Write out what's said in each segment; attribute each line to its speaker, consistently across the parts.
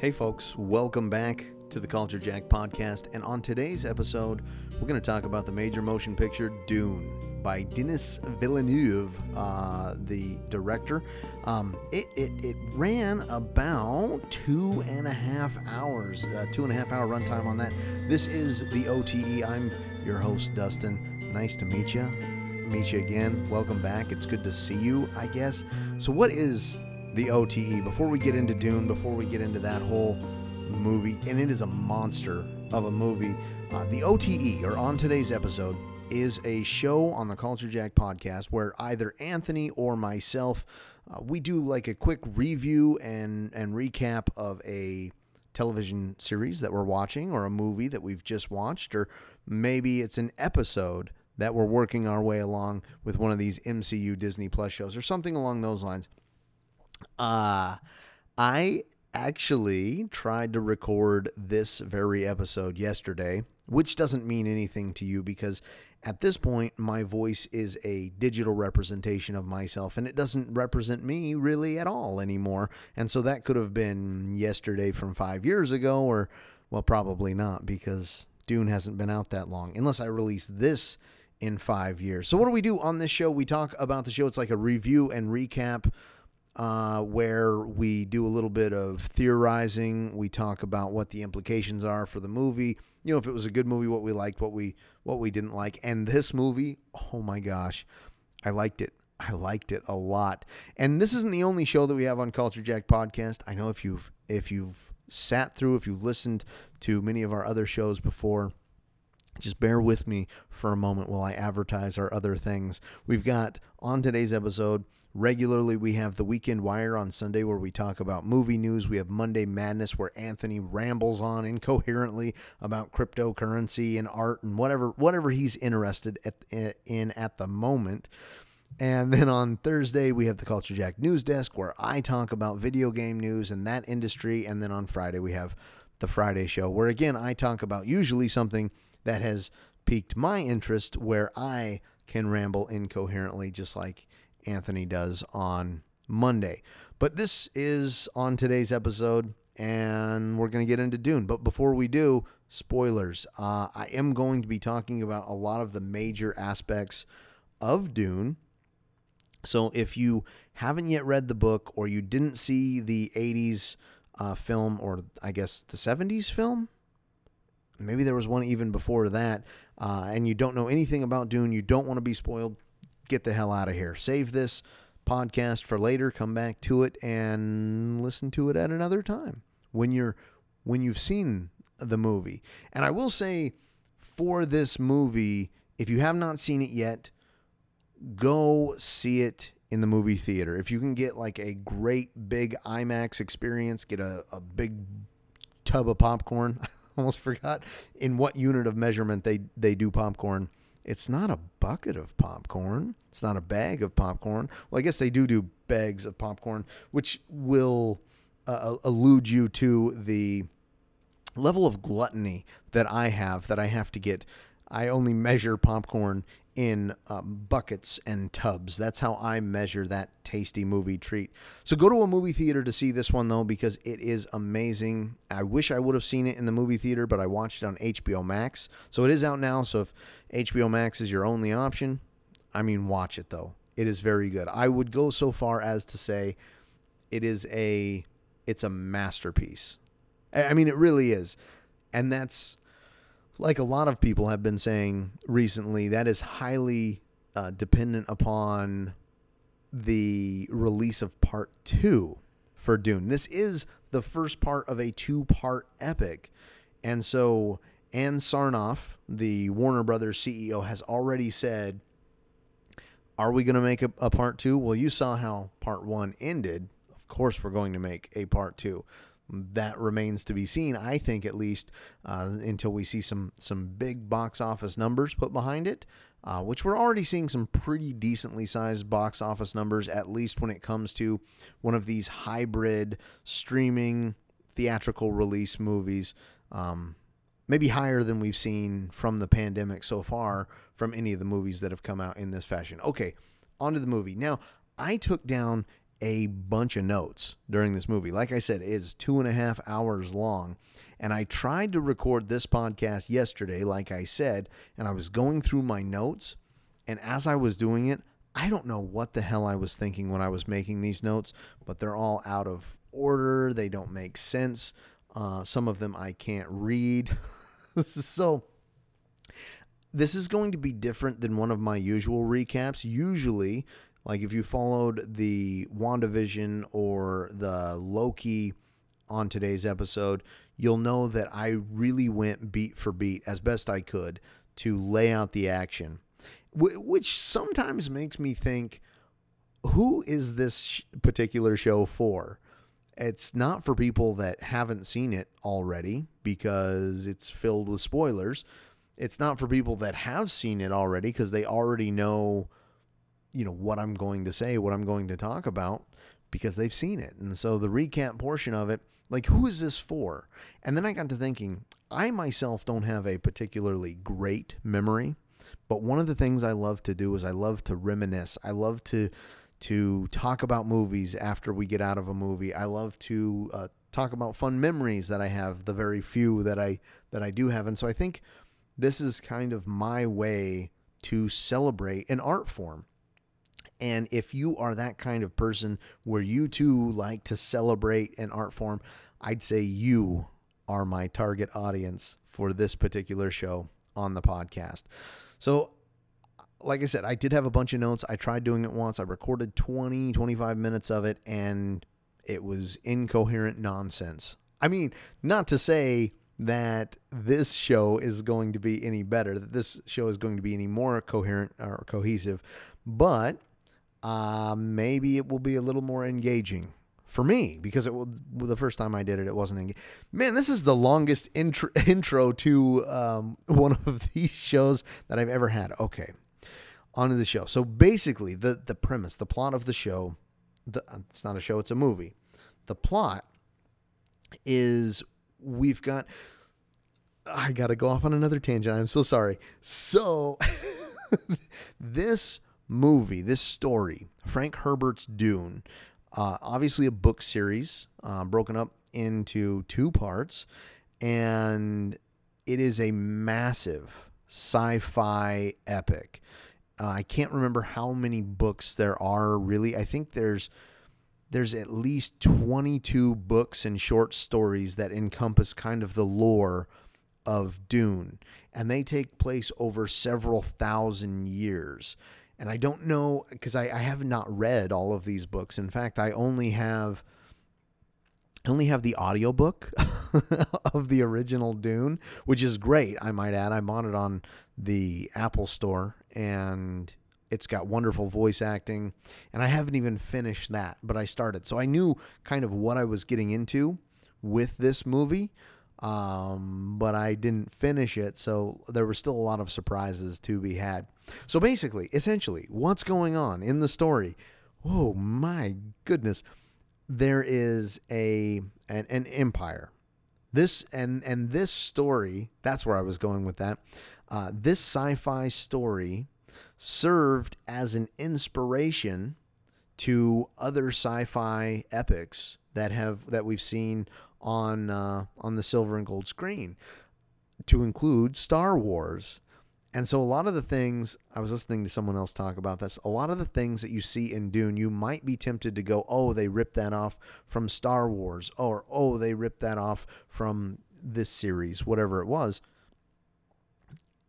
Speaker 1: Hey, folks, welcome back to the Culture Jack podcast. And on today's episode, we're going to talk about the major motion picture Dune by Denis Villeneuve, uh, the director. Um, it, it, it ran about two and a half hours, uh, two and a half hour runtime on that. This is the OTE. I'm your host, Dustin. Nice to meet you. Meet you again. Welcome back. It's good to see you, I guess. So, what is the OTE. Before we get into Dune, before we get into that whole movie, and it is a monster of a movie, uh, the OTE, or on today's episode, is a show on the Culture Jack podcast where either Anthony or myself, uh, we do like a quick review and, and recap of a television series that we're watching or a movie that we've just watched, or maybe it's an episode that we're working our way along with one of these MCU Disney Plus shows or something along those lines. Uh, I actually tried to record this very episode yesterday, which doesn't mean anything to you because at this point, my voice is a digital representation of myself and it doesn't represent me really at all anymore. And so that could have been yesterday from five years ago, or, well, probably not because Dune hasn't been out that long, unless I release this in five years. So, what do we do on this show? We talk about the show, it's like a review and recap uh, where we do a little bit of theorizing. We talk about what the implications are for the movie. You know, if it was a good movie, what we liked, what we what we didn't like. And this movie, oh my gosh, I liked it. I liked it a lot. And this isn't the only show that we have on Culture Jack podcast. I know if you've if you've sat through, if you've listened to many of our other shows before, just bear with me for a moment while I advertise our other things. We've got on today's episode Regularly, we have the Weekend Wire on Sunday where we talk about movie news. We have Monday Madness where Anthony rambles on incoherently about cryptocurrency and art and whatever whatever he's interested at, in at the moment. And then on Thursday, we have the Culture Jack News Desk where I talk about video game news and that industry. And then on Friday, we have the Friday Show where again I talk about usually something that has piqued my interest where I can ramble incoherently just like Anthony does on Monday. But this is on today's episode, and we're going to get into Dune. But before we do, spoilers. Uh, I am going to be talking about a lot of the major aspects of Dune. So if you haven't yet read the book or you didn't see the 80s uh, film, or I guess the 70s film, maybe there was one even before that, uh, and you don't know anything about Dune, you don't want to be spoiled, get the hell out of here. Save this podcast for later, come back to it and listen to it at another time when you're when you've seen the movie. And I will say for this movie, if you have not seen it yet, go see it in the movie theater. If you can get like a great big IMAX experience, get a, a big tub of popcorn. I almost forgot in what unit of measurement they, they do popcorn. It's not a bucket of popcorn. It's not a bag of popcorn. Well, I guess they do do bags of popcorn, which will uh, allude you to the level of gluttony that I have that I have to get. I only measure popcorn in um, buckets and tubs. That's how I measure that tasty movie treat. So go to a movie theater to see this one though because it is amazing. I wish I would have seen it in the movie theater, but I watched it on HBO Max. So it is out now. So if HBO Max is your only option, I mean watch it though. It is very good. I would go so far as to say it is a it's a masterpiece. I mean it really is. And that's like a lot of people have been saying recently, that is highly uh, dependent upon the release of part two for Dune. This is the first part of a two part epic. And so Ann Sarnoff, the Warner Brothers CEO, has already said, Are we going to make a, a part two? Well, you saw how part one ended. Of course, we're going to make a part two that remains to be seen. I think at least uh, until we see some some big box office numbers put behind it, uh, which we're already seeing some pretty decently sized box office numbers. At least when it comes to one of these hybrid streaming theatrical release movies. Um, maybe higher than we've seen from the pandemic so far from any of the movies that have come out in this fashion. Okay, on to the movie. Now, I took down a bunch of notes during this movie. Like I said, it is two and a half hours long. And I tried to record this podcast yesterday, like I said, and I was going through my notes. And as I was doing it, I don't know what the hell I was thinking when I was making these notes, but they're all out of order. They don't make sense. Uh, some of them I can't read. so this is going to be different than one of my usual recaps. Usually, like if you followed the WandaVision or the Loki on today's episode, you'll know that I really went beat for beat as best I could to lay out the action, which sometimes makes me think, who is this particular show for? It's not for people that haven't seen it already because it's filled with spoilers. It's not for people that have seen it already because they already know, you know, what I'm going to say, what I'm going to talk about because they've seen it. And so the recap portion of it, like, who is this for? And then I got to thinking, I myself don't have a particularly great memory, but one of the things I love to do is I love to reminisce. I love to to talk about movies after we get out of a movie. I love to uh, talk about fun memories that I have, the very few that I that I do have. And so I think this is kind of my way to celebrate an art form. And if you are that kind of person where you too like to celebrate an art form, I'd say you are my target audience for this particular show on the podcast. So like I said, I did have a bunch of notes. I tried doing it once. I recorded 20, 25 minutes of it, and it was incoherent nonsense. I mean, not to say that this show is going to be any better, that this show is going to be any more coherent or cohesive, but uh, maybe it will be a little more engaging for me because it was the first time I did it, it wasn't. Engaging. Man, this is the longest intro, intro to um, one of these shows that I've ever had. Okay, onto the show. So basically, the the premise, the plot of the show, the, it's not a show, it's a movie. The plot is we've got. I got to go off on another tangent. I'm so sorry. So, this movie, this story, Frank Herbert's Dune, uh, obviously a book series uh, broken up into two parts, and it is a massive sci fi epic. Uh, I can't remember how many books there are really. I think there's there's at least 22 books and short stories that encompass kind of the lore of Dune, and they take place over several thousand years. And I don't know because I, I have not read all of these books. In fact, I only have I only have the audiobook of the original Dune, which is great, I might add. I bought it on the Apple Store and it's got wonderful voice acting. And I haven't even finished that, but I started. So I knew kind of what I was getting into with this movie, um, but I didn't finish it. So there were still a lot of surprises to be had. So basically, essentially, what's going on in the story? Oh my goodness. There is a an, an empire. This and and this story, that's where I was going with that. Uh, this sci fi story served as an inspiration to other sci-fi epics that have that we've seen on uh, on the silver and gold screen, to include Star Wars. And so a lot of the things I was listening to someone else talk about this, a lot of the things that you see in Dune, you might be tempted to go, "Oh, they ripped that off from Star Wars," or "Oh, they ripped that off from this series, whatever it was."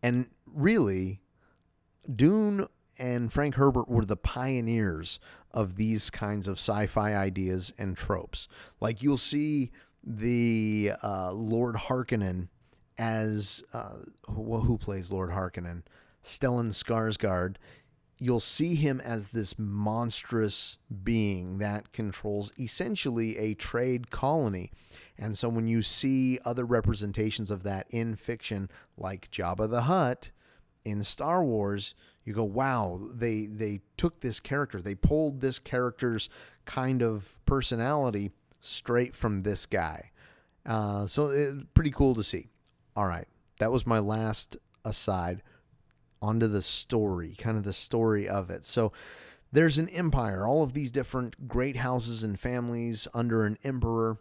Speaker 1: And really, Dune and Frank Herbert were the pioneers of these kinds of sci fi ideas and tropes. Like you'll see the uh, Lord Harkonnen as uh, who plays Lord Harkonnen? Stellan Skarsgård. You'll see him as this monstrous being that controls essentially a trade colony. And so when you see other representations of that in fiction, like Jabba the Hutt in Star Wars, you go, wow, they they took this character, they pulled this character's kind of personality straight from this guy. Uh, so it's pretty cool to see. All right, that was my last aside. Onto the story, kind of the story of it. So there's an empire, all of these different great houses and families under an emperor.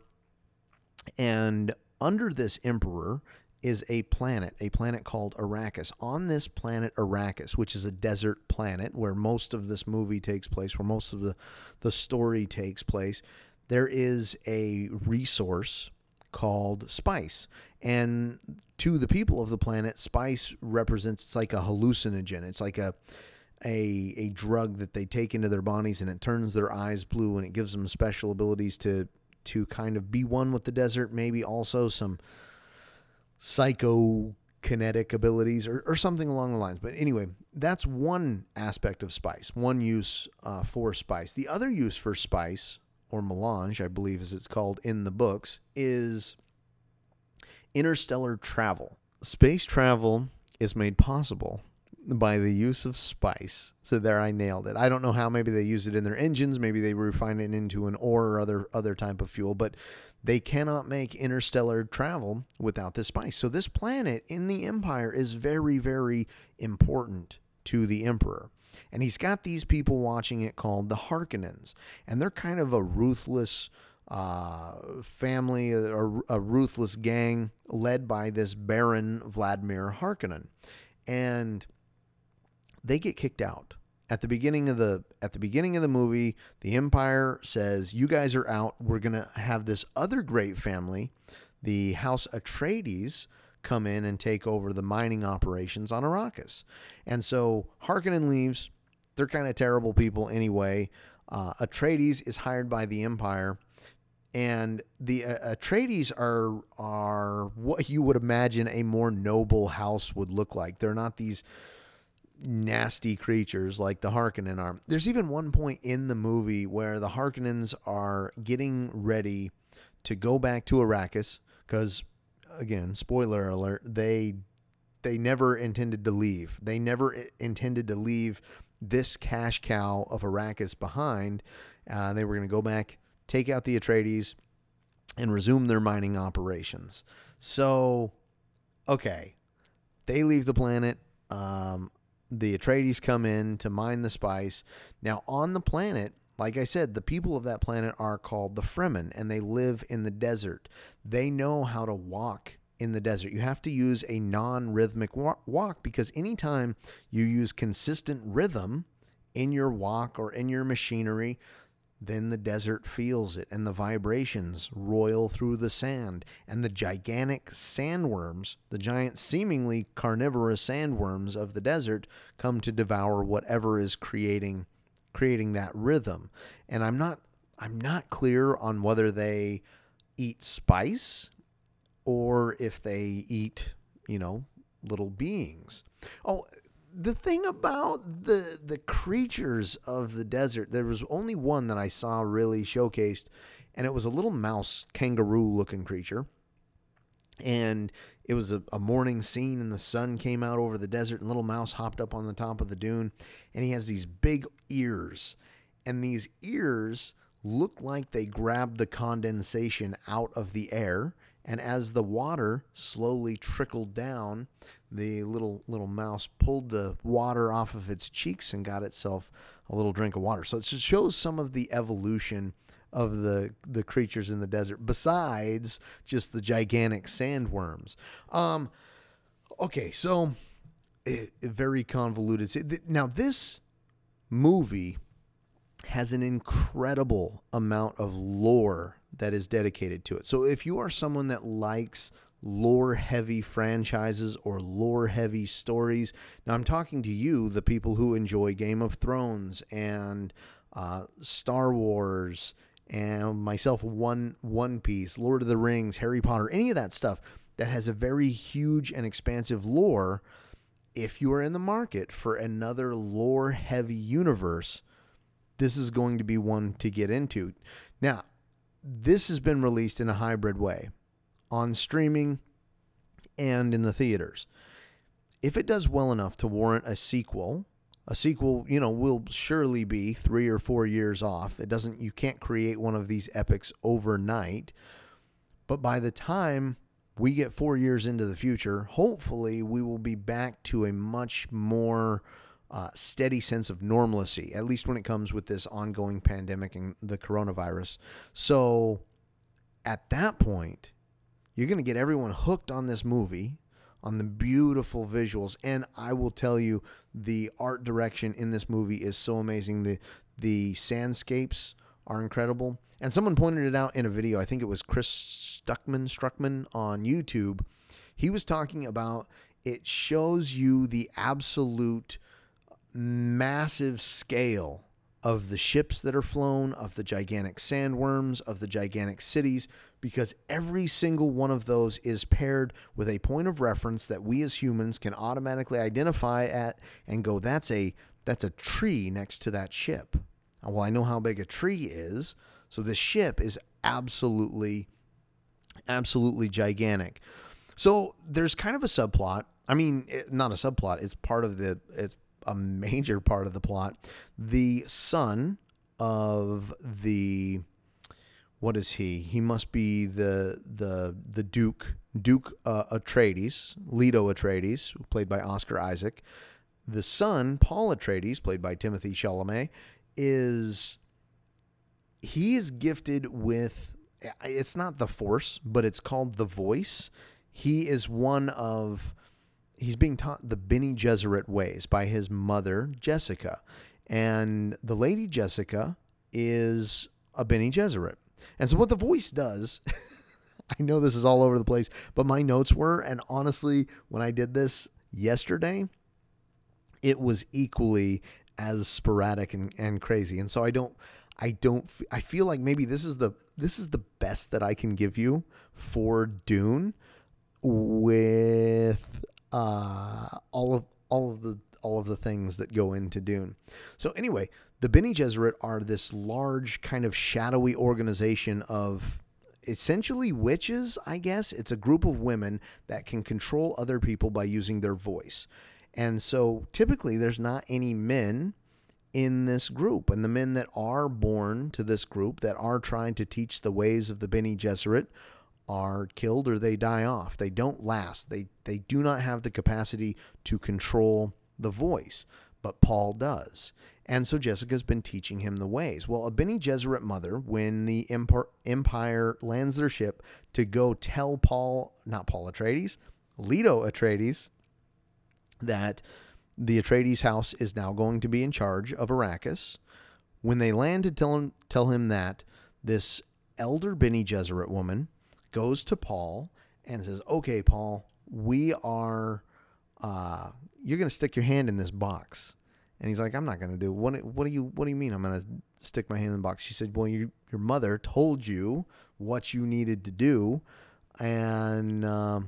Speaker 1: And under this emperor is a planet, a planet called Arrakis. On this planet Arrakis, which is a desert planet where most of this movie takes place, where most of the, the story takes place, there is a resource called spice. And to the people of the planet, spice represents it's like a hallucinogen. It's like a a a drug that they take into their bodies and it turns their eyes blue and it gives them special abilities to to kind of be one with the desert, maybe also some psychokinetic abilities or, or something along the lines. But anyway, that's one aspect of spice, one use uh, for spice. The other use for spice, or melange, I believe as it's called in the books, is interstellar travel. Space travel is made possible by the use of spice. So there I nailed it. I don't know how maybe they use it in their engines, maybe they refine it into an ore or other other type of fuel, but they cannot make interstellar travel without this spice. So this planet in the empire is very very important to the emperor. And he's got these people watching it called the Harkonnens, and they're kind of a ruthless uh, family, a, a ruthless gang led by this Baron Vladimir Harkonnen. And they get kicked out. At the beginning of the at the beginning of the movie the empire says you guys are out. We're to have this other great family the house atreides come in and take over the mining operations on arrakis and so harkonnen leaves they're kind of terrible people anyway uh, atreides is hired by the empire and the uh, Atreides are are what you would imagine a more noble house would look like. They're not these nasty creatures like the Harkonnen are. There's even one point in the movie where the Harkonnens are getting ready to go back to Arrakis because, again, spoiler alert, they they never intended to leave. They never intended to leave this cash cow of Arrakis behind. Uh, they were going to go back, take out the Atreides, and resume their mining operations. So, okay, they leave the planet. Um, the Atreides come in to mine the spice. Now, on the planet, like I said, the people of that planet are called the Fremen, and they live in the desert. They know how to walk in the desert. You have to use a non rhythmic walk because anytime you use consistent rhythm in your walk or in your machinery, then the desert feels it, and the vibrations roil through the sand, and the gigantic sandworms, the giant seemingly carnivorous sandworms of the desert, come to devour whatever is creating creating that rhythm. And I'm not I'm not clear on whether they eat spice or if they eat, you know, little beings. Oh, the thing about the the creatures of the desert, there was only one that I saw really showcased, and it was a little mouse kangaroo looking creature. And it was a, a morning scene, and the sun came out over the desert, and little mouse hopped up on the top of the dune, and he has these big ears, and these ears look like they grabbed the condensation out of the air. And as the water slowly trickled down, the little little mouse pulled the water off of its cheeks and got itself a little drink of water. So it shows some of the evolution of the the creatures in the desert besides just the gigantic sandworms. Um okay, so it, it very convoluted. Now this movie has an incredible amount of lore that is dedicated to it. So if you are someone that likes lore heavy franchises or lore heavy stories. Now, I'm talking to you, the people who enjoy Game of Thrones and uh, Star Wars and myself, One One Piece, Lord of the Rings, Harry Potter, any of that stuff that has a very huge and expansive lore. If you are in the market for another lore heavy universe, this is going to be one to get into. Now, this has been released in a hybrid way on streaming and in the theaters. If it does well enough to warrant a sequel, a sequel, you know, will surely be 3 or 4 years off. It doesn't you can't create one of these epics overnight. But by the time we get 4 years into the future, hopefully we will be back to a much more uh, steady sense of normalcy, at least when it comes with this ongoing pandemic and the coronavirus. So at that point, you're going to get everyone hooked on this movie, on the beautiful visuals. And I will tell you, the art direction in this movie is so amazing. The, the sandscapes are incredible. And someone pointed it out in a video. I think it was Chris Stuckman, Struckman on YouTube. He was talking about it shows you the absolute massive scale of the ships that are flown, of the gigantic sandworms, of the gigantic cities, because every single one of those is paired with a point of reference that we as humans can automatically identify at and go, that's a that's a tree next to that ship. Well, I know how big a tree is, so the ship is absolutely, absolutely gigantic. So there's kind of a subplot. I mean, it, not a subplot. It's part of the. It's a major part of the plot. The son of the what is he? He must be the the the Duke Duke uh, Atreides, Leto Atreides, played by Oscar Isaac. The son, Paul Atreides, played by Timothée Chalamet, is he is gifted with it's not the Force, but it's called the Voice. He is one of he's being taught the Bene Gesserit ways by his mother, Jessica. And the lady Jessica is a Bene Gesserit. And so what the voice does, I know this is all over the place, but my notes were, and honestly, when I did this yesterday, it was equally as sporadic and, and crazy. And so I don't I don't I feel like maybe this is the this is the best that I can give you for Dune with uh, all of all of the all of the things that go into Dune. So anyway, the Bene Gesserit are this large kind of shadowy organization of essentially witches, I guess. It's a group of women that can control other people by using their voice. And so typically there's not any men in this group. And the men that are born to this group that are trying to teach the ways of the Bene Gesserit are killed or they die off. They don't last. They they do not have the capacity to control the voice, but Paul does. And so Jessica's been teaching him the ways. Well, a Bene Gesserit mother, when the Empire lands their ship to go tell Paul, not Paul Atreides, Leto Atreides, that the Atreides house is now going to be in charge of Arrakis. When they land to tell him, tell him that, this elder Bene Gesserit woman goes to Paul and says, "Okay, Paul, we are. Uh, you're going to stick your hand in this box." And he's like, "I'm not going to do. What? What do you? What do you mean? I'm going to stick my hand in the box?" She said, "Well, you, your mother told you what you needed to do, and." Uh,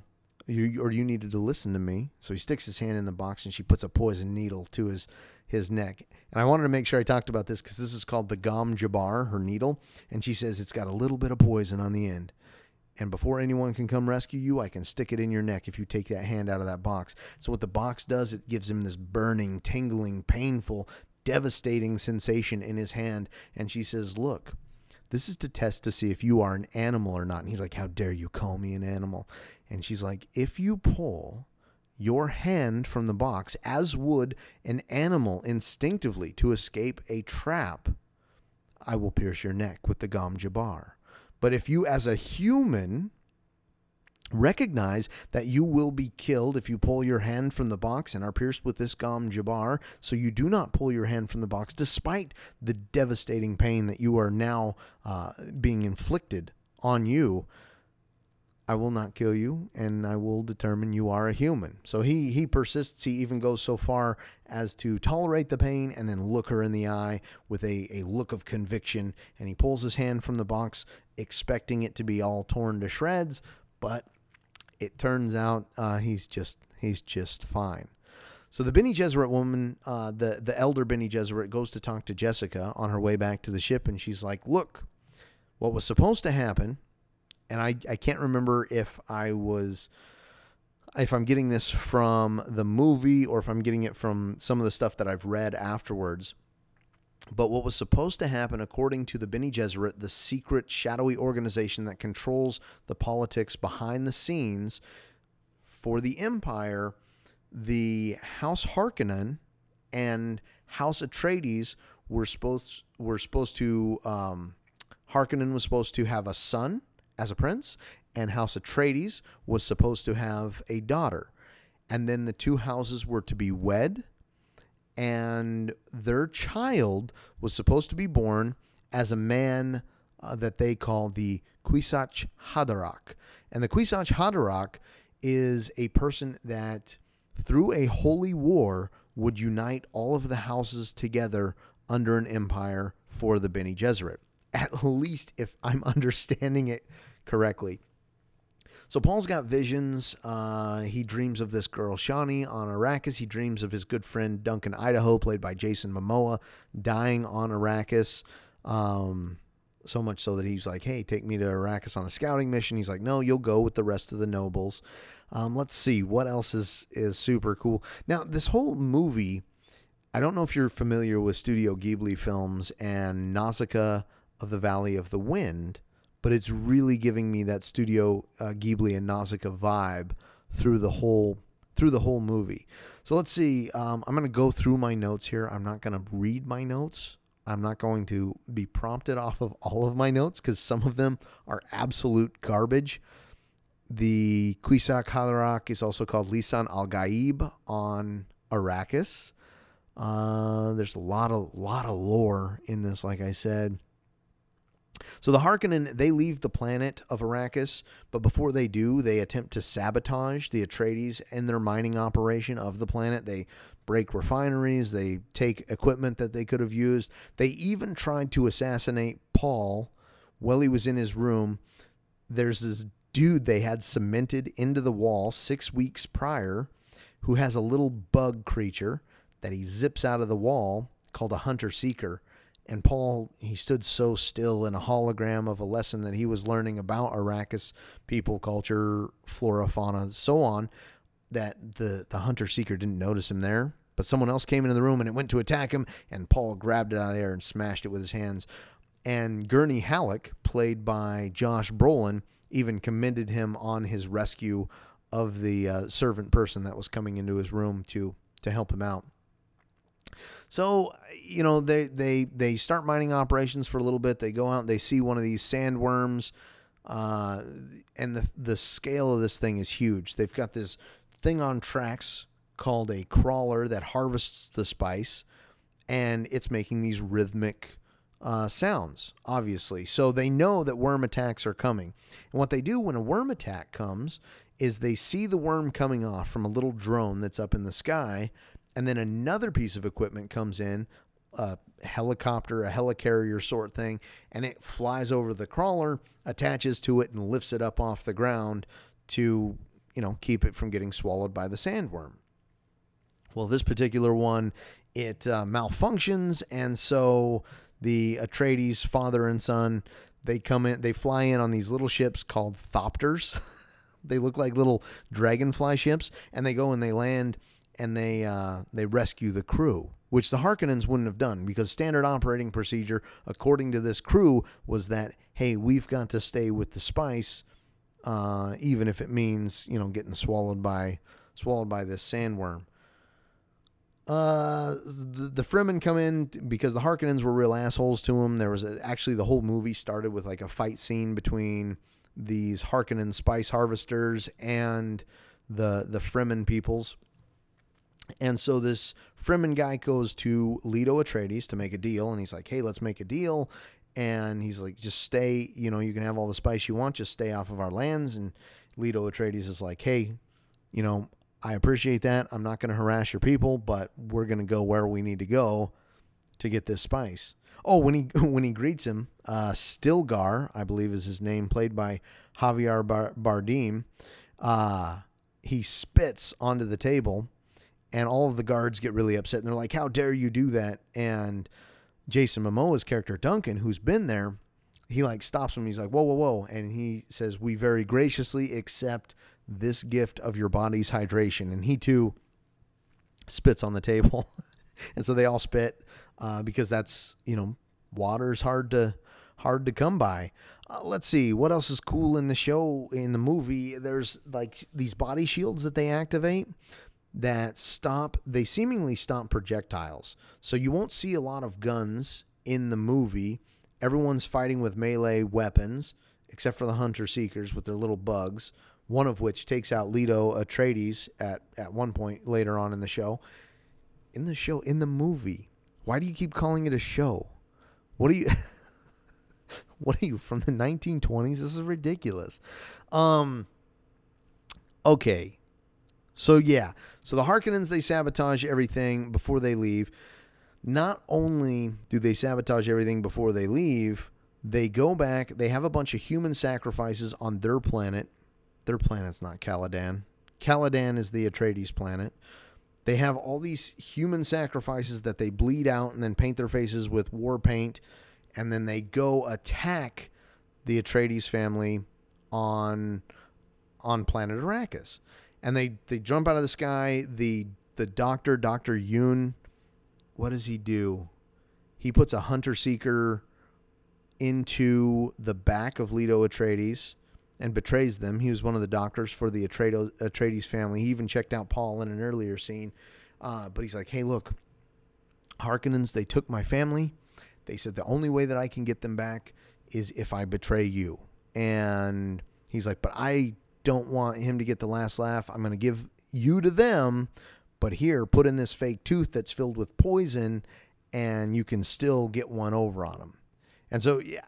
Speaker 1: you, or you needed to listen to me. So he sticks his hand in the box and she puts a poison needle to his his neck. And I wanted to make sure I talked about this because this is called the Gom Jabbar, her needle. And she says it's got a little bit of poison on the end and before anyone can come rescue you, I can stick it in your neck if you take that hand out of that box. So, what the box does, it gives him this burning, tingling, painful, devastating sensation in his hand. And she says, Look, this is to test to see if you are an animal or not. And he's like, How dare you call me an animal? And she's like, If you pull your hand from the box, as would an animal instinctively to escape a trap, I will pierce your neck with the Gom Jabbar. But if you, as a human, recognize that you will be killed if you pull your hand from the box and are pierced with this gom jabbar, so you do not pull your hand from the box, despite the devastating pain that you are now uh, being inflicted on you. I will not kill you, and I will determine you are a human. So he he persists. He even goes so far as to tolerate the pain and then look her in the eye with a, a look of conviction. And he pulls his hand from the box, expecting it to be all torn to shreds, but it turns out uh, he's just he's just fine. So the Bene Gesserit woman, uh, the the elder Bene Gesserit, goes to talk to Jessica on her way back to the ship, and she's like, "Look, what was supposed to happen and I, I can't remember if I was if I'm getting this from the movie or if I'm getting it from some of the stuff that I've read afterwards. But what was supposed to happen, according to the Bene Gesserit, the secret shadowy organization that controls the politics behind the scenes for the Empire, the House Harkonnen and House Atreides were supposed were supposed to um, Harkonnen was supposed to have a son as a prince, and House Atreides was supposed to have a daughter, and then the two houses were to be wed, and their child was supposed to be born as a man uh, that they call the Kwisatz Haderach, and the Kwisatz Haderach is a person that through a holy war would unite all of the houses together under an empire for the Bene Gesserit. At least if I'm understanding it correctly. So Paul's got visions. Uh, he dreams of this girl Chani on Arrakis. He dreams of his good friend Duncan Idaho, played by Jason Momoa, dying on Arrakis. Um, so much so that he's like, "Hey, take me to Arrakis on a scouting mission." He's like, "No, you'll go with the rest of the nobles." Um, let's see what else is is super cool. Now, this whole movie, I don't know if you're familiar with Studio Ghibli films and Nausicaa of the Valley of the Wind, but it's really giving me that Studio uh, Ghibli and Nausicaa vibe through the whole through the whole movie. So let's see. Um, I'm going to go through my notes here. I'm not going to read my notes. I'm not going to be prompted off of all of my notes because some of them are absolute garbage. The Kwisatz Haderach is also called Lisan al Gaib on Arrakis. Uh, there's a lot of lot of lore in this, like I said. So the Harkonnen they leave the planet of Arrakis, but before they do, they attempt to sabotage the Atreides and their mining operation of the planet. They break refineries, they take equipment that they could have used. They even tried to assassinate Paul while he was in his room. There's this dude they had cemented into the wall six weeks prior who has a little bug creature that he zips out of the wall called a hunter seeker. And Paul, he stood so still in a hologram of a lesson that he was learning about Arrakis people, culture, flora, fauna, so on, that the, the hunter seeker didn't notice him there. But someone else came into the room and it went to attack him, and Paul grabbed it out of there and smashed it with his hands. And Gurney Halleck, played by Josh Brolin, even commended him on his rescue of the uh, servant person that was coming into his room to to help him out. So, you know, they they they start mining operations for a little bit. They go out, and they see one of these sandworms, uh, and the the scale of this thing is huge. They've got this thing on tracks called a crawler that harvests the spice, and it's making these rhythmic uh, sounds, obviously. So they know that worm attacks are coming. And what they do when a worm attack comes is they see the worm coming off from a little drone that's up in the sky, and then another piece of equipment comes in, a helicopter, a helicarrier sort thing, and it flies over the crawler, attaches to it, and lifts it up off the ground to, you know, keep it from getting swallowed by the sandworm. Well, this particular one, it uh, malfunctions, and so the Atreides father and son, they come in, they fly in on these little ships called Thopters. they look like little dragonfly ships, and they go and they land and they uh, they rescue the crew, which the Harkonnens wouldn't have done because standard operating procedure, according to this crew, was that hey, we've got to stay with the spice, uh, even if it means you know getting swallowed by swallowed by this sandworm. Uh, the, the Fremen come in because the Harkonnens were real assholes to them. There was a, actually the whole movie started with like a fight scene between these Harkonnen spice harvesters and the the Fremen peoples. And so this Fremen guy goes to Leto Atreides to make a deal, and he's like, "Hey, let's make a deal." And he's like, "Just stay. You know, you can have all the spice you want. Just stay off of our lands." And Leto Atreides is like, "Hey, you know, I appreciate that. I'm not going to harass your people, but we're going to go where we need to go to get this spice." Oh, when he when he greets him, uh, Stilgar, I believe is his name, played by Javier Bar- Bardem. Uh, he spits onto the table and all of the guards get really upset and they're like, "How dare you do that?" And Jason Momoa's character Duncan, who's been there, he like stops him. He's like, "Whoa, whoa, whoa!" And he says, "We very graciously accept this gift of your body's hydration." And he too spits on the table, and so they all spit uh, because that's you know water's hard to hard to come by. Uh, let's see what else is cool in the show in the movie. There's like these body shields that they activate that stop, they seemingly stop projectiles. So you won't see a lot of guns in the movie. Everyone's fighting with melee weapons, except for the hunter seekers with their little bugs, one of which takes out Leto Atreides at, at one point later on in the show. In the show, in the movie, why do you keep calling it a show? What are you. what are you from the 1920s? This is ridiculous. Um. Okay. So yeah. So the Harkonnens they sabotage everything before they leave. Not only do they sabotage everything before they leave, they go back. They have a bunch of human sacrifices on their planet. Their planet's not Caladan. Caladan is the Atreides planet. They have all these human sacrifices that they bleed out and then paint their faces with war paint, and then they go attack the Atreides family on on planet Arrakis. And they they jump out of the sky. The the doctor, Doctor Yueh, what does he do? He puts a hunter seeker into the back of Leto Atreides and betrays them. He was one of the doctors for the Atreides family. He even checked out Paul in an earlier scene. Uh, but he's like, hey, look, Harkonnens, they took my family. They said the only way that I can get them back is if I betray you. And he's like, but I don't want him to get the last laugh. I'm going to give you to them. But here, put in this fake tooth that's filled with poison, and you can still get one over on him. And so, yeah,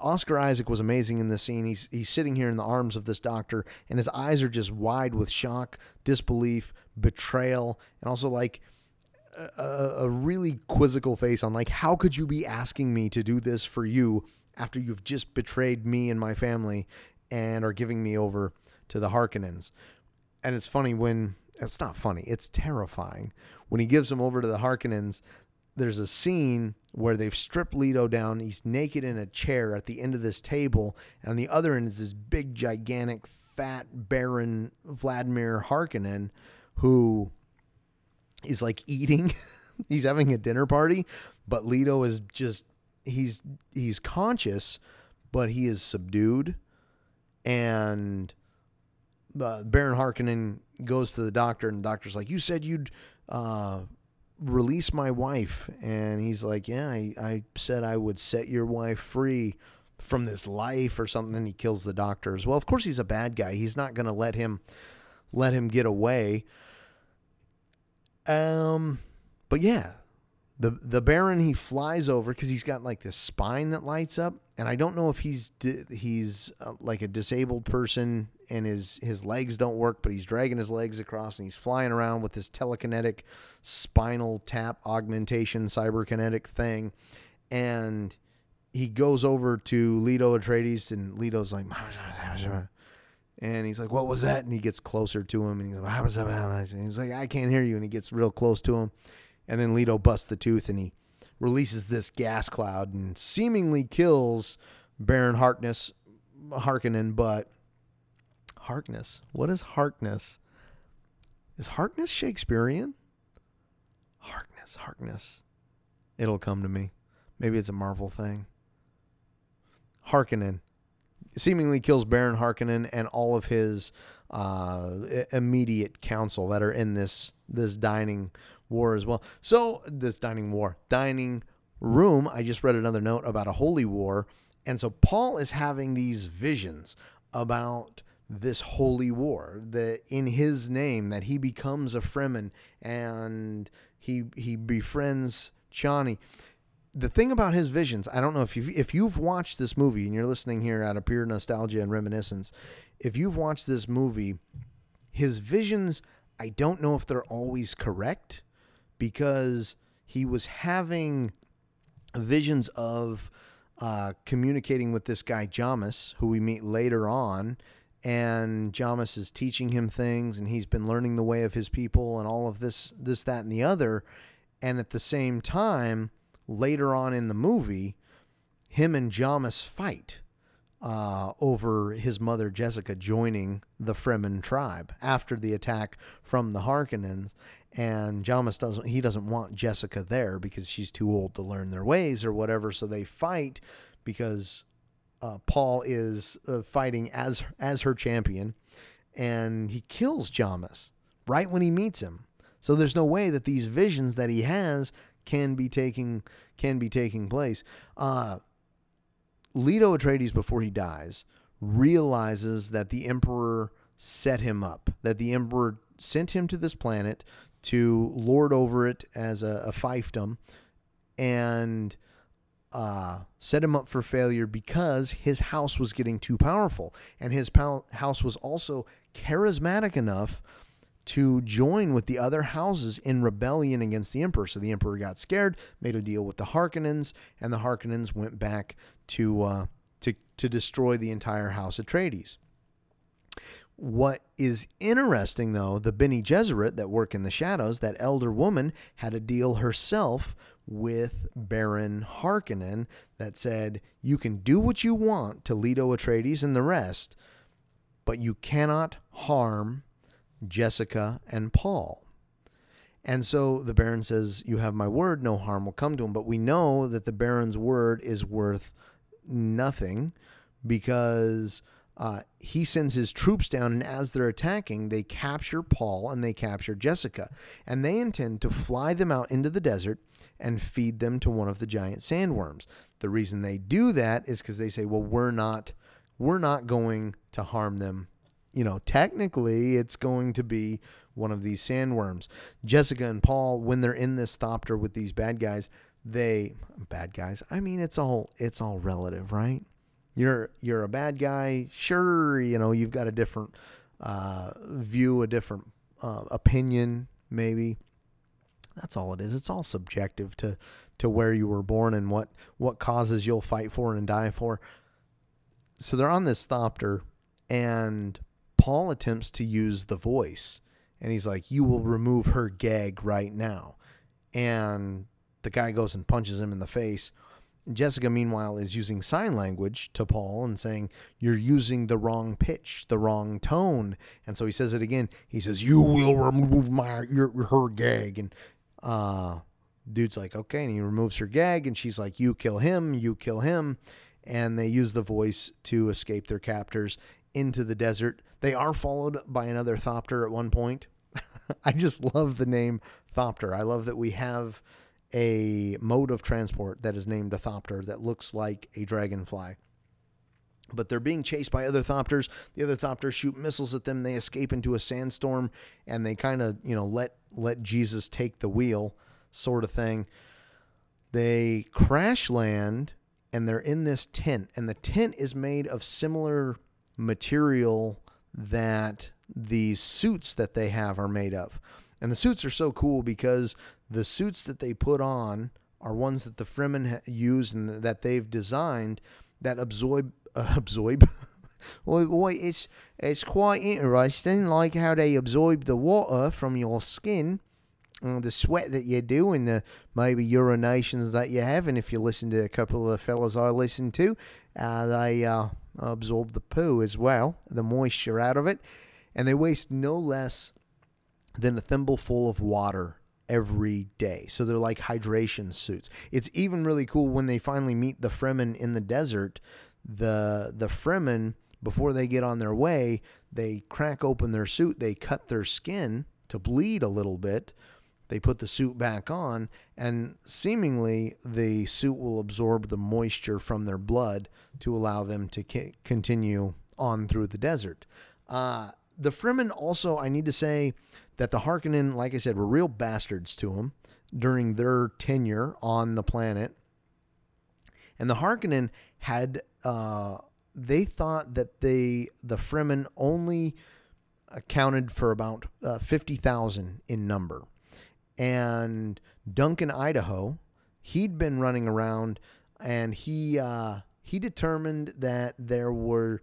Speaker 1: Oscar Isaac was amazing in this scene. He's he's sitting here in the arms of this doctor, and his eyes are just wide with shock, disbelief, betrayal, and also like a, a really quizzical face on like, how could you be asking me to do this for you after you've just betrayed me and my family and are giving me over to the Harkonnens? And it's funny when it's not funny, it's terrifying when he gives them over to the Harkonnens there's a scene where they've stripped Leto down. He's naked in a chair at the end of this table, and on the other end is this big, gigantic, fat Baron Vladimir Harkonnen, who is like eating. he's having a dinner party, but Leto is just he's he's conscious, but he is subdued, and the Baron Harkonnen goes to the doctor, and the doctor's like, "You said you'd." Uh, release my wife. And he's like, Yeah, I, I said I would set your wife free from this life or something. And he kills the doctor as well. Of course, he's a bad guy. He's not going to let him let him get away. Um, but yeah, the the Baron he flies over because he's got like this spine that lights up, and I don't know if he's he's uh, like a disabled person and his his legs don't work, but he's dragging his legs across and he's flying around with this telekinetic spinal tap augmentation cyberkinetic thing, and he goes over to Leto Atreides and Leto's like, and he's like, "What was that?" And he gets closer to him and he's like, and he's like, "I can't hear you," and he gets real close to him. And then Leto busts the tooth and he releases this gas cloud and seemingly kills Baron Harkness, Harkonnen, but Harkness. What is Harkness? Is Harkness Shakespearean? Harkness, Harkness. It'll come to me. Maybe it's a Marvel thing. Harkonnen seemingly kills Baron Harkonnen and all of his uh, immediate council that are in this this dining war as well. So this dining war, dining room. I just read another note about a holy war, and so Paul is having these visions about this holy war that in his name that he becomes a Fremen and he he befriends Chani. The thing about his visions, I don't know if you if you've watched this movie and you're listening here out of pure nostalgia and reminiscence, if you've watched this movie, his visions, I don't know if they're always correct because he was having visions of uh, communicating with this guy Jamis, who we meet later on, and Jamis is teaching him things, and he's been learning the way of his people, and all of this, this, that, and the other. And at the same time, later on in the movie, him and Jamis fight uh, over his mother Jessica joining the Fremen tribe after the attack from the Harkonnens and Jamis doesn't he doesn't want Jessica there because she's too old to learn their ways or whatever. So they fight because uh, Paul is uh, fighting as as her champion, and he kills Jamis right when he meets him. So there's no way that these visions that he has can be taking can be taking place. Uh, Leto Atreides, before he dies, realizes that the Emperor set him up, that the Emperor sent him to this planet to lord over it as a, a fiefdom and uh, set him up for failure because his house was getting too powerful. And his pow- house was also charismatic enough to join with the other houses in rebellion against the emperor. So the emperor got scared, made a deal with the Harkonnens, and the Harkonnens went back to uh, to to destroy the entire house of Atreides. What is interesting, though, the Bene Gesserit that work in the shadows, that elder woman had a deal herself with Baron Harkonnen that said, You can do what you want to Leto Atreides and the rest, but you cannot harm Jessica and Paul. And so the Baron says, You have my word, no harm will come to him. But we know that the Baron's word is worth nothing because uh, he sends his troops down, and as they're attacking, they capture Paul and they capture Jessica. And they intend to fly them out into the desert and feed them to one of the giant sandworms. The reason they do that is because they say, well, we're not we're not going to harm them. You know, technically it's going to be one of these sandworms. Jessica and Paul, when they're in this thopter with these bad guys, they bad guys. I mean, it's all it's all relative, right? You're you're a bad guy. Sure, you know you've got a different uh, view, a different uh, opinion, maybe. That's all it is. It's all subjective to to where you were born and what what causes you'll fight for and die for. So they're on this thopter, and Paul attempts to use the voice, and he's like, "You will remove her gag right now," and the guy goes and punches him in the face. Jessica, meanwhile, is using sign language to Paul and saying, You're using the wrong pitch, the wrong tone. And so he says it again. He says, You will remove my your, her gag. And uh, dude's like, Okay. And he removes her gag. And she's like, You kill him, you kill him. And they use the voice to escape their captors into the desert. They are followed by another Thopter at one point. I just love the name Thopter. I love that we have a mode of transport that is named a thopter that looks like a dragonfly. But they're being chased by other thopters. The other thopters shoot missiles at them. They escape into a sandstorm, and they kind of, you know, let let Jesus take the wheel, sort of thing. They crash land, and they're in this tent, and the tent is made of similar material that these suits that they have are made of. And the suits are so cool because the suits that they put on are ones that the Fremen use and that they've designed that absorb uh, absorb. well, well, it's it's quite interesting, like how they absorb the water from your skin, uh, the sweat that you do, and the maybe urinations that you have. And if you listen to a couple of the fellas I listen to, uh, they uh, absorb the poo as well, the moisture out of it, and they waste no less than a thimbleful of water every day. So they're like hydration suits. It's even really cool when they finally meet the Fremen in the desert. The the Fremen before they get on their way, they crack open their suit, they cut their skin to bleed a little bit. They put the suit back on, and seemingly the suit will absorb the moisture from their blood to allow them to continue on through the desert. Uh, the Fremen also, I need to say that the Harkonnen, like I said, were real bastards to them during their tenure on the planet. And the Harkonnen had, uh, they thought that they, the Fremen only accounted for about uh, 50,000 in number. And Duncan Idaho, he'd been running around and he, uh, he determined that there were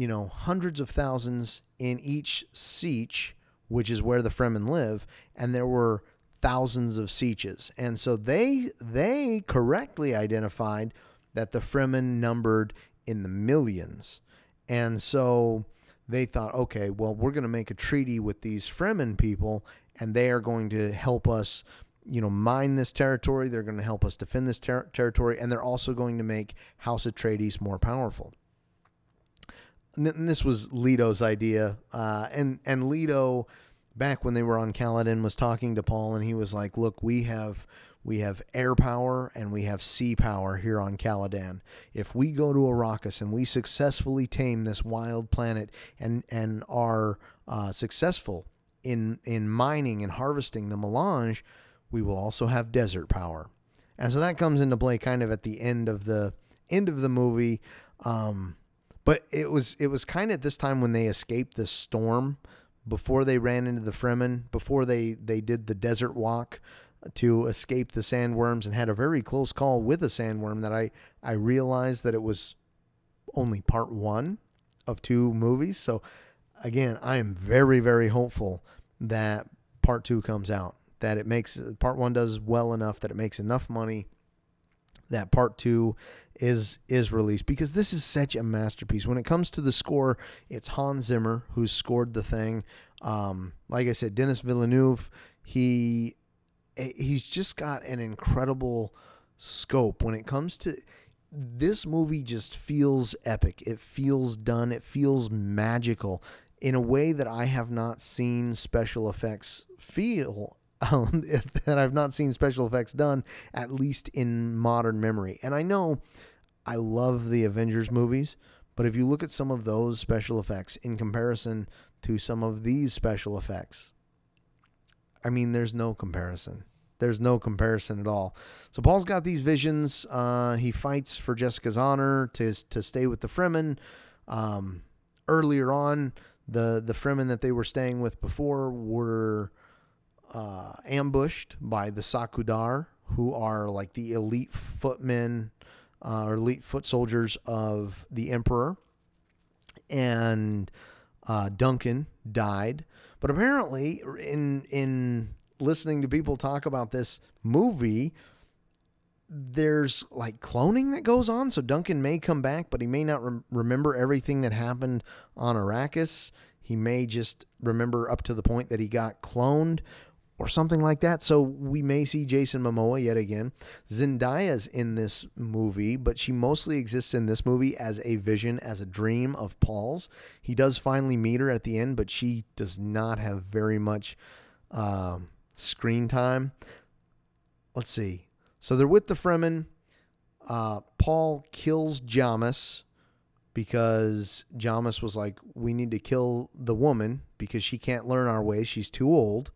Speaker 1: you know, hundreds of thousands in each sietch, which is where the Fremen live, and there were thousands of sietches. And so they they correctly identified that the Fremen numbered in the millions. And so they thought, okay, well, we're going to make a treaty with these Fremen people, and they are going to help us, you know, mine this territory. They're going to help us defend this ter- territory, and they're also going to make House Atreides more powerful and this was Leto's idea, uh, and and Leto back when they were on Caladan was talking to Paul and he was like, "Look, we have we have air power and we have sea power here on Caladan. If we go to Arrakis and we successfully tame this wild planet and and are uh, successful in in mining and harvesting the melange, we will also have desert power." And so that comes into play kind of at the end of the end of the movie. Um, but it was it was kind of this time when they escaped the storm before they ran into the Fremen, before they they did the desert walk to escape the sandworms and had a very close call with a sandworm that I I realized that it was only part 1 of two movies. So again, I am very very hopeful that part 2 comes out. That it makes part 1 does well enough that it makes enough money that part 2 is is released because this is such a masterpiece. When it comes to the score, it's Hans Zimmer who's scored the thing. Um, like I said, Denis Villeneuve, he he's just got an incredible scope when it comes to this movie just feels epic. It feels done. It feels magical in a way that I have not seen special effects feel um, that I've not seen special effects done, at least in modern memory. And I know I love the Avengers movies, but if you look at some of those special effects in comparison to some of these special effects, I mean, there's no comparison. There's no comparison at all. So Paul's got these visions. Uh, he fights for Jessica's honor to to stay with the Fremen. Um, earlier on, the the Fremen that they were staying with before were uh, ambushed by the Sardaukar, who are like the elite footmen uh, or elite foot soldiers of the emperor, and uh, Duncan died. But apparently, in in listening to people talk about this movie, there's like cloning that goes on. So Duncan may come back, but he may not re- remember everything that happened on Arrakis. He may just remember up to the point that he got cloned, or something like that. So we may see Jason Momoa yet again. Zendaya's in this movie, but she mostly exists in this movie as a vision, as a dream of Paul's. He does finally meet her at the end, but she does not have very much uh, screen time. Let's see. So they're with the Fremen. Uh, Paul kills Jamis because Jamis was like, "We need to kill the woman because she can't learn our ways. She's too old."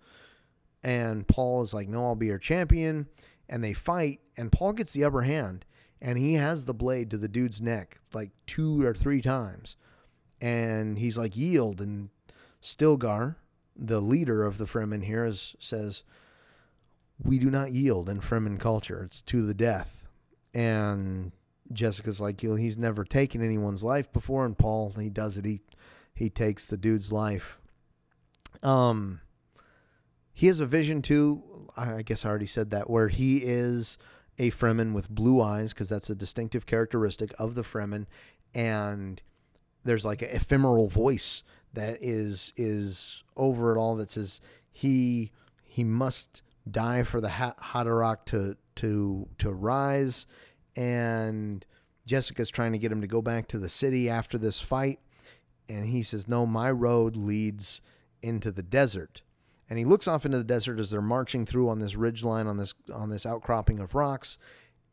Speaker 1: And Paul is like, no, I'll be your champion. And they fight, and Paul gets the upper hand, and he has the blade to the dude's neck like two or three times. And he's like, yield. And Stilgar, the leader of the Fremen here, is, says, we do not yield in Fremen culture. It's to the death. And Jessica's like, he's never taken anyone's life before. And Paul, he does it. He, he takes the dude's life. Um, he has a vision too. I guess I already said that, where he is a Fremen with blue eyes, because that's a distinctive characteristic of the Fremen, and there's like an ephemeral voice that is is over it all that says he he must die for the Haderach to to to rise, and Jessica's trying to get him to go back to the city after this fight, and he says, "No, my road leads into the desert." And he looks off into the desert as they're marching through on this ridge line on this on this outcropping of rocks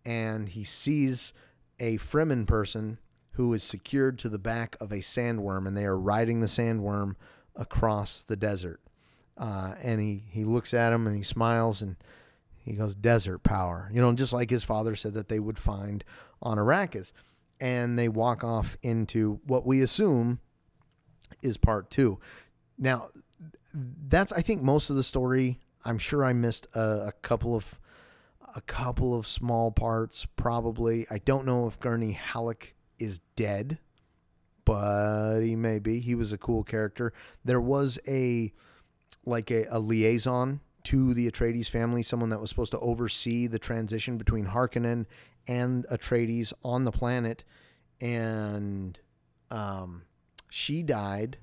Speaker 1: and he sees a Fremen person who is secured to the back of a sandworm and they are riding the sandworm across the desert. Uh, and he he looks at him and he smiles and he goes desert power. You know just like his father said that they would find on Arrakis. And they walk off into what we assume is part two. Now that's I think most of the story. I'm sure I missed a, a couple of a couple of small parts. Probably I don't know if Gurney Halleck is dead, but he may be. He was a cool character. There was a like a, a liaison to the Atreides family, someone that was supposed to oversee the transition between Harkonnen and Atreides on the planet, and um, she died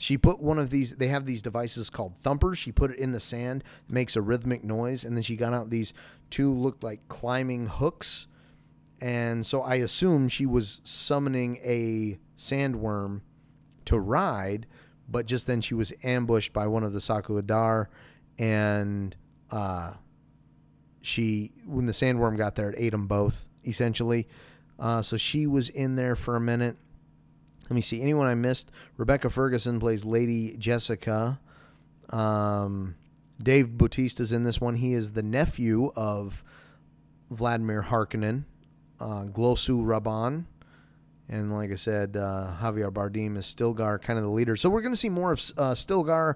Speaker 1: she put one of these, they have these devices called thumpers. She put it in the sand, makes a rhythmic noise, and then she got out these two looked like climbing hooks. And so I assume she was summoning a sandworm to ride, but just then she was ambushed by one of the Sardaukar, and uh, she when the sandworm got there, it ate them both essentially. Uh, so she was in there for a minute. Let me see. Anyone I missed? Rebecca Ferguson plays Lady Jessica. Um, Dave Bautista's in this one. He is the nephew of Vladimir Harkonnen, uh, Glossu Rabban. And like I said, uh, Javier Bardem is Stilgar, kind of the leader. So we're going to see more of uh, Stilgar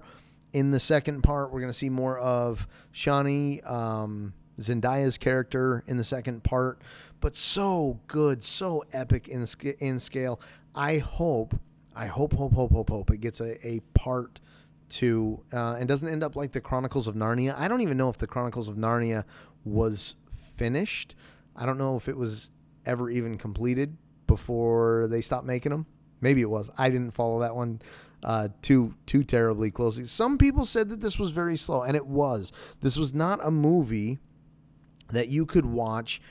Speaker 1: in the second part. We're going to see more of Chani, um, Zendaya's character in the second part. But so good, so epic in in scale. I hope, I hope, hope, hope, hope, hope it gets a, a part two uh, and doesn't end up like the Chronicles of Narnia. I don't even know if the Chronicles of Narnia was finished. I don't know if it was ever even completed before they stopped making them. Maybe it was. I didn't follow that one uh, too too terribly closely. Some people said that this was very slow, and it was. This was not a movie that you could watch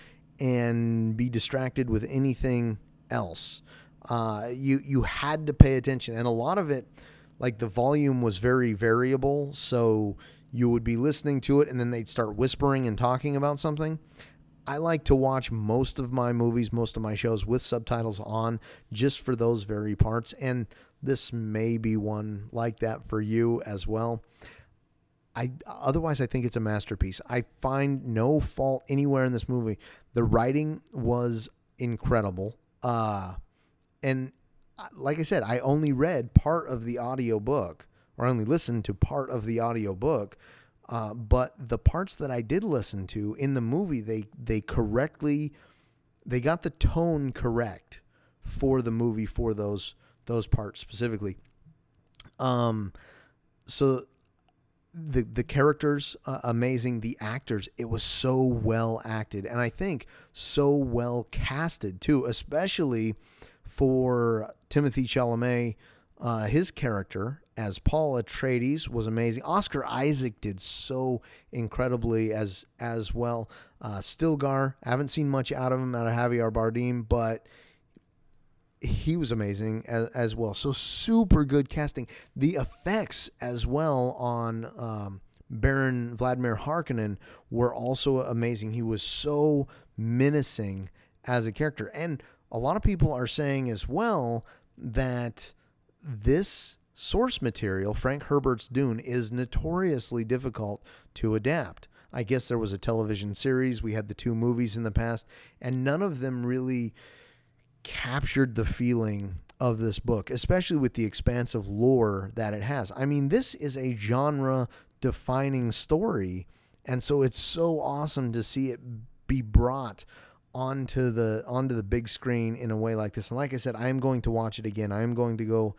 Speaker 1: and be distracted with anything else. Uh, you you had to pay attention, and a lot of it, like the volume was very variable. So you would be listening to it, and then they'd start whispering and talking about something. I like to watch most of my movies, most of my shows with subtitles on, just for those very parts. And this may be one like that for you as well. I otherwise I think it's a masterpiece. I find no fault anywhere in this movie. The writing was incredible. Uh and like I said, I only read part of the audio book or only listened to part of the audio book. Uh, but the parts that I did listen to in the movie, they they correctly they got the tone correct for the movie for those those parts specifically. Um, so the the characters uh, amazing, the actors it was so well acted, and I think so well casted too, especially for Timothée Chalamet. Uh, his character as Paul Atreides was amazing. Oscar Isaac did so incredibly as as well. Uh, Stilgar, I haven't seen much out of him out of Javier Bardem, but he was amazing as, as, well. So super good casting. The effects as well on um, Baron Vladimir Harkonnen were also amazing. He was so menacing as a character, and a lot of people are saying as well that this source material, Frank Herbert's Dune, is notoriously difficult to adapt. I guess there was a television series. We had the two movies in the past, and none of them really captured the feeling of this book, especially with the expansive lore that it has. I mean, this is a genre defining story. And so it's so awesome to see it be brought onto the onto the big screen in a way like this. And like I said, I am going to watch it again. I am going to go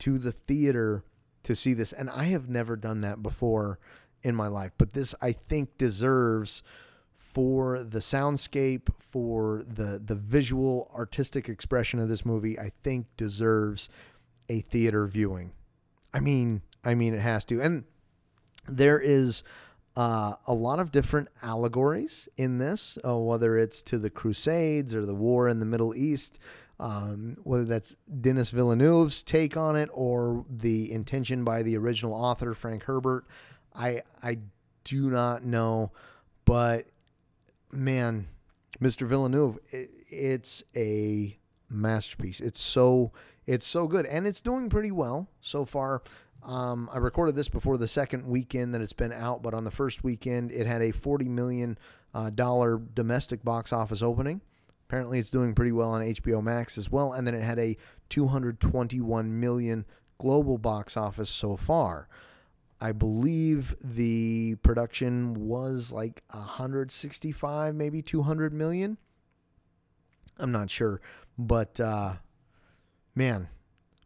Speaker 1: to the theater to see this. And I have never done that before in my life. But this I think deserves for the soundscape, for the the visual artistic expression of this movie, I think deserves a theater viewing. I mean, I mean it has to. And there is uh, a lot of different allegories in this, uh, whether it's to the Crusades or the war in the Middle East, um, whether that's Denis Villeneuve's take on it or the intention by the original author Frank Herbert. I I do not know, but man, Mr. Villeneuve, it, it's a masterpiece. It's so it's so good, and it's doing pretty well so far. Um, I recorded this before the second weekend that it's been out, but on the first weekend, it had a forty million uh, domestic box office opening. Apparently, it's doing pretty well on HBO Max as well, and then it had a two hundred twenty one million global box office so far. I believe the production was like 165, maybe 200 million. I'm not sure, but uh, man,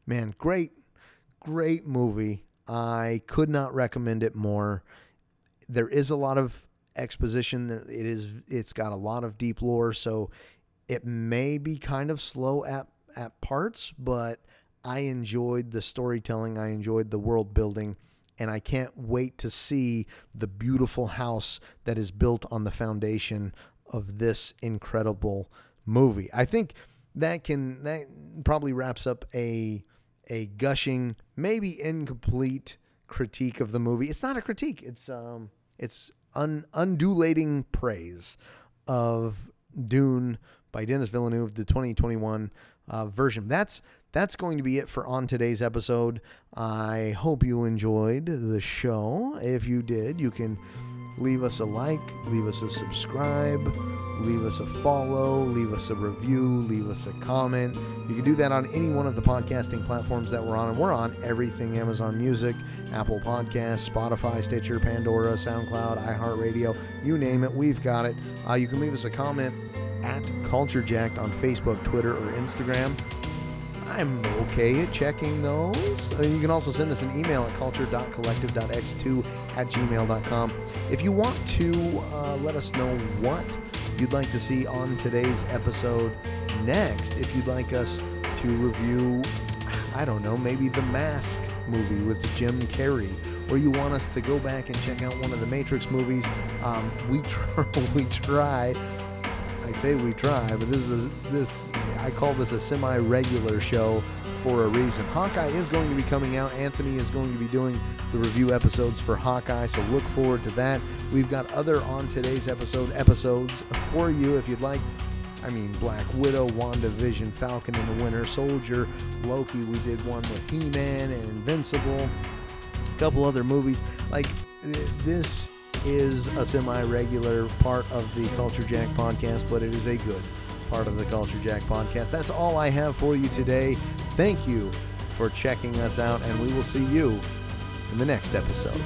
Speaker 1: man, great, great movie. I could not recommend it more. There is a lot of exposition. It is. It's got a lot of deep lore, so it may be kind of slow at at parts, but I enjoyed the storytelling. I enjoyed the world building and I can't wait to see the beautiful house that is built on the foundation of this incredible movie. I think that can that probably wraps up a a gushing, maybe incomplete critique of the movie. It's not a critique. It's um, it's un- undulating praise of Dune by Denis Villeneuve, the 2021 uh, version. That's that's going to be it for on today's episode. I hope you enjoyed the show. If you did, you can leave us a like, leave us a subscribe, leave us a follow, leave us a review, leave us a comment. You can do that on any one of the podcasting platforms that we're on, and we're on everything Amazon Music, Apple Podcasts, Spotify, Stitcher, Pandora, SoundCloud, iHeartRadio, you name it, we've got it. Uh, you can leave us a comment at Culture Jacked on Facebook, Twitter, or Instagram. I'm okay at checking those. Uh, you can also send us an email at culture.collective.x2 at gmail.com. If you want to uh, let us know what you'd like to see on today's episode. Next, if you'd like us to review, I don't know, maybe the Mask movie with Jim Carrey, or you want us to go back and check out one of the Matrix movies, um, we, try, we try. I say we try, but this is a, this I call this a semi-regular show for a reason. Hawkeye is going to be coming out. Anthony is going to be doing the review episodes for Hawkeye, so look forward to that. We've got other on today's episode episodes for you if you'd like. I mean, Black Widow, WandaVision, Falcon and the Winter Soldier, Loki. We did one with He-Man and Invincible. A couple other movies. Like this is a semi-regular part of the Culture Jack podcast, but it is a good part of the Culture Jack podcast. That's all I have for you today. Thank you for checking us out, and we will see you in the next episode.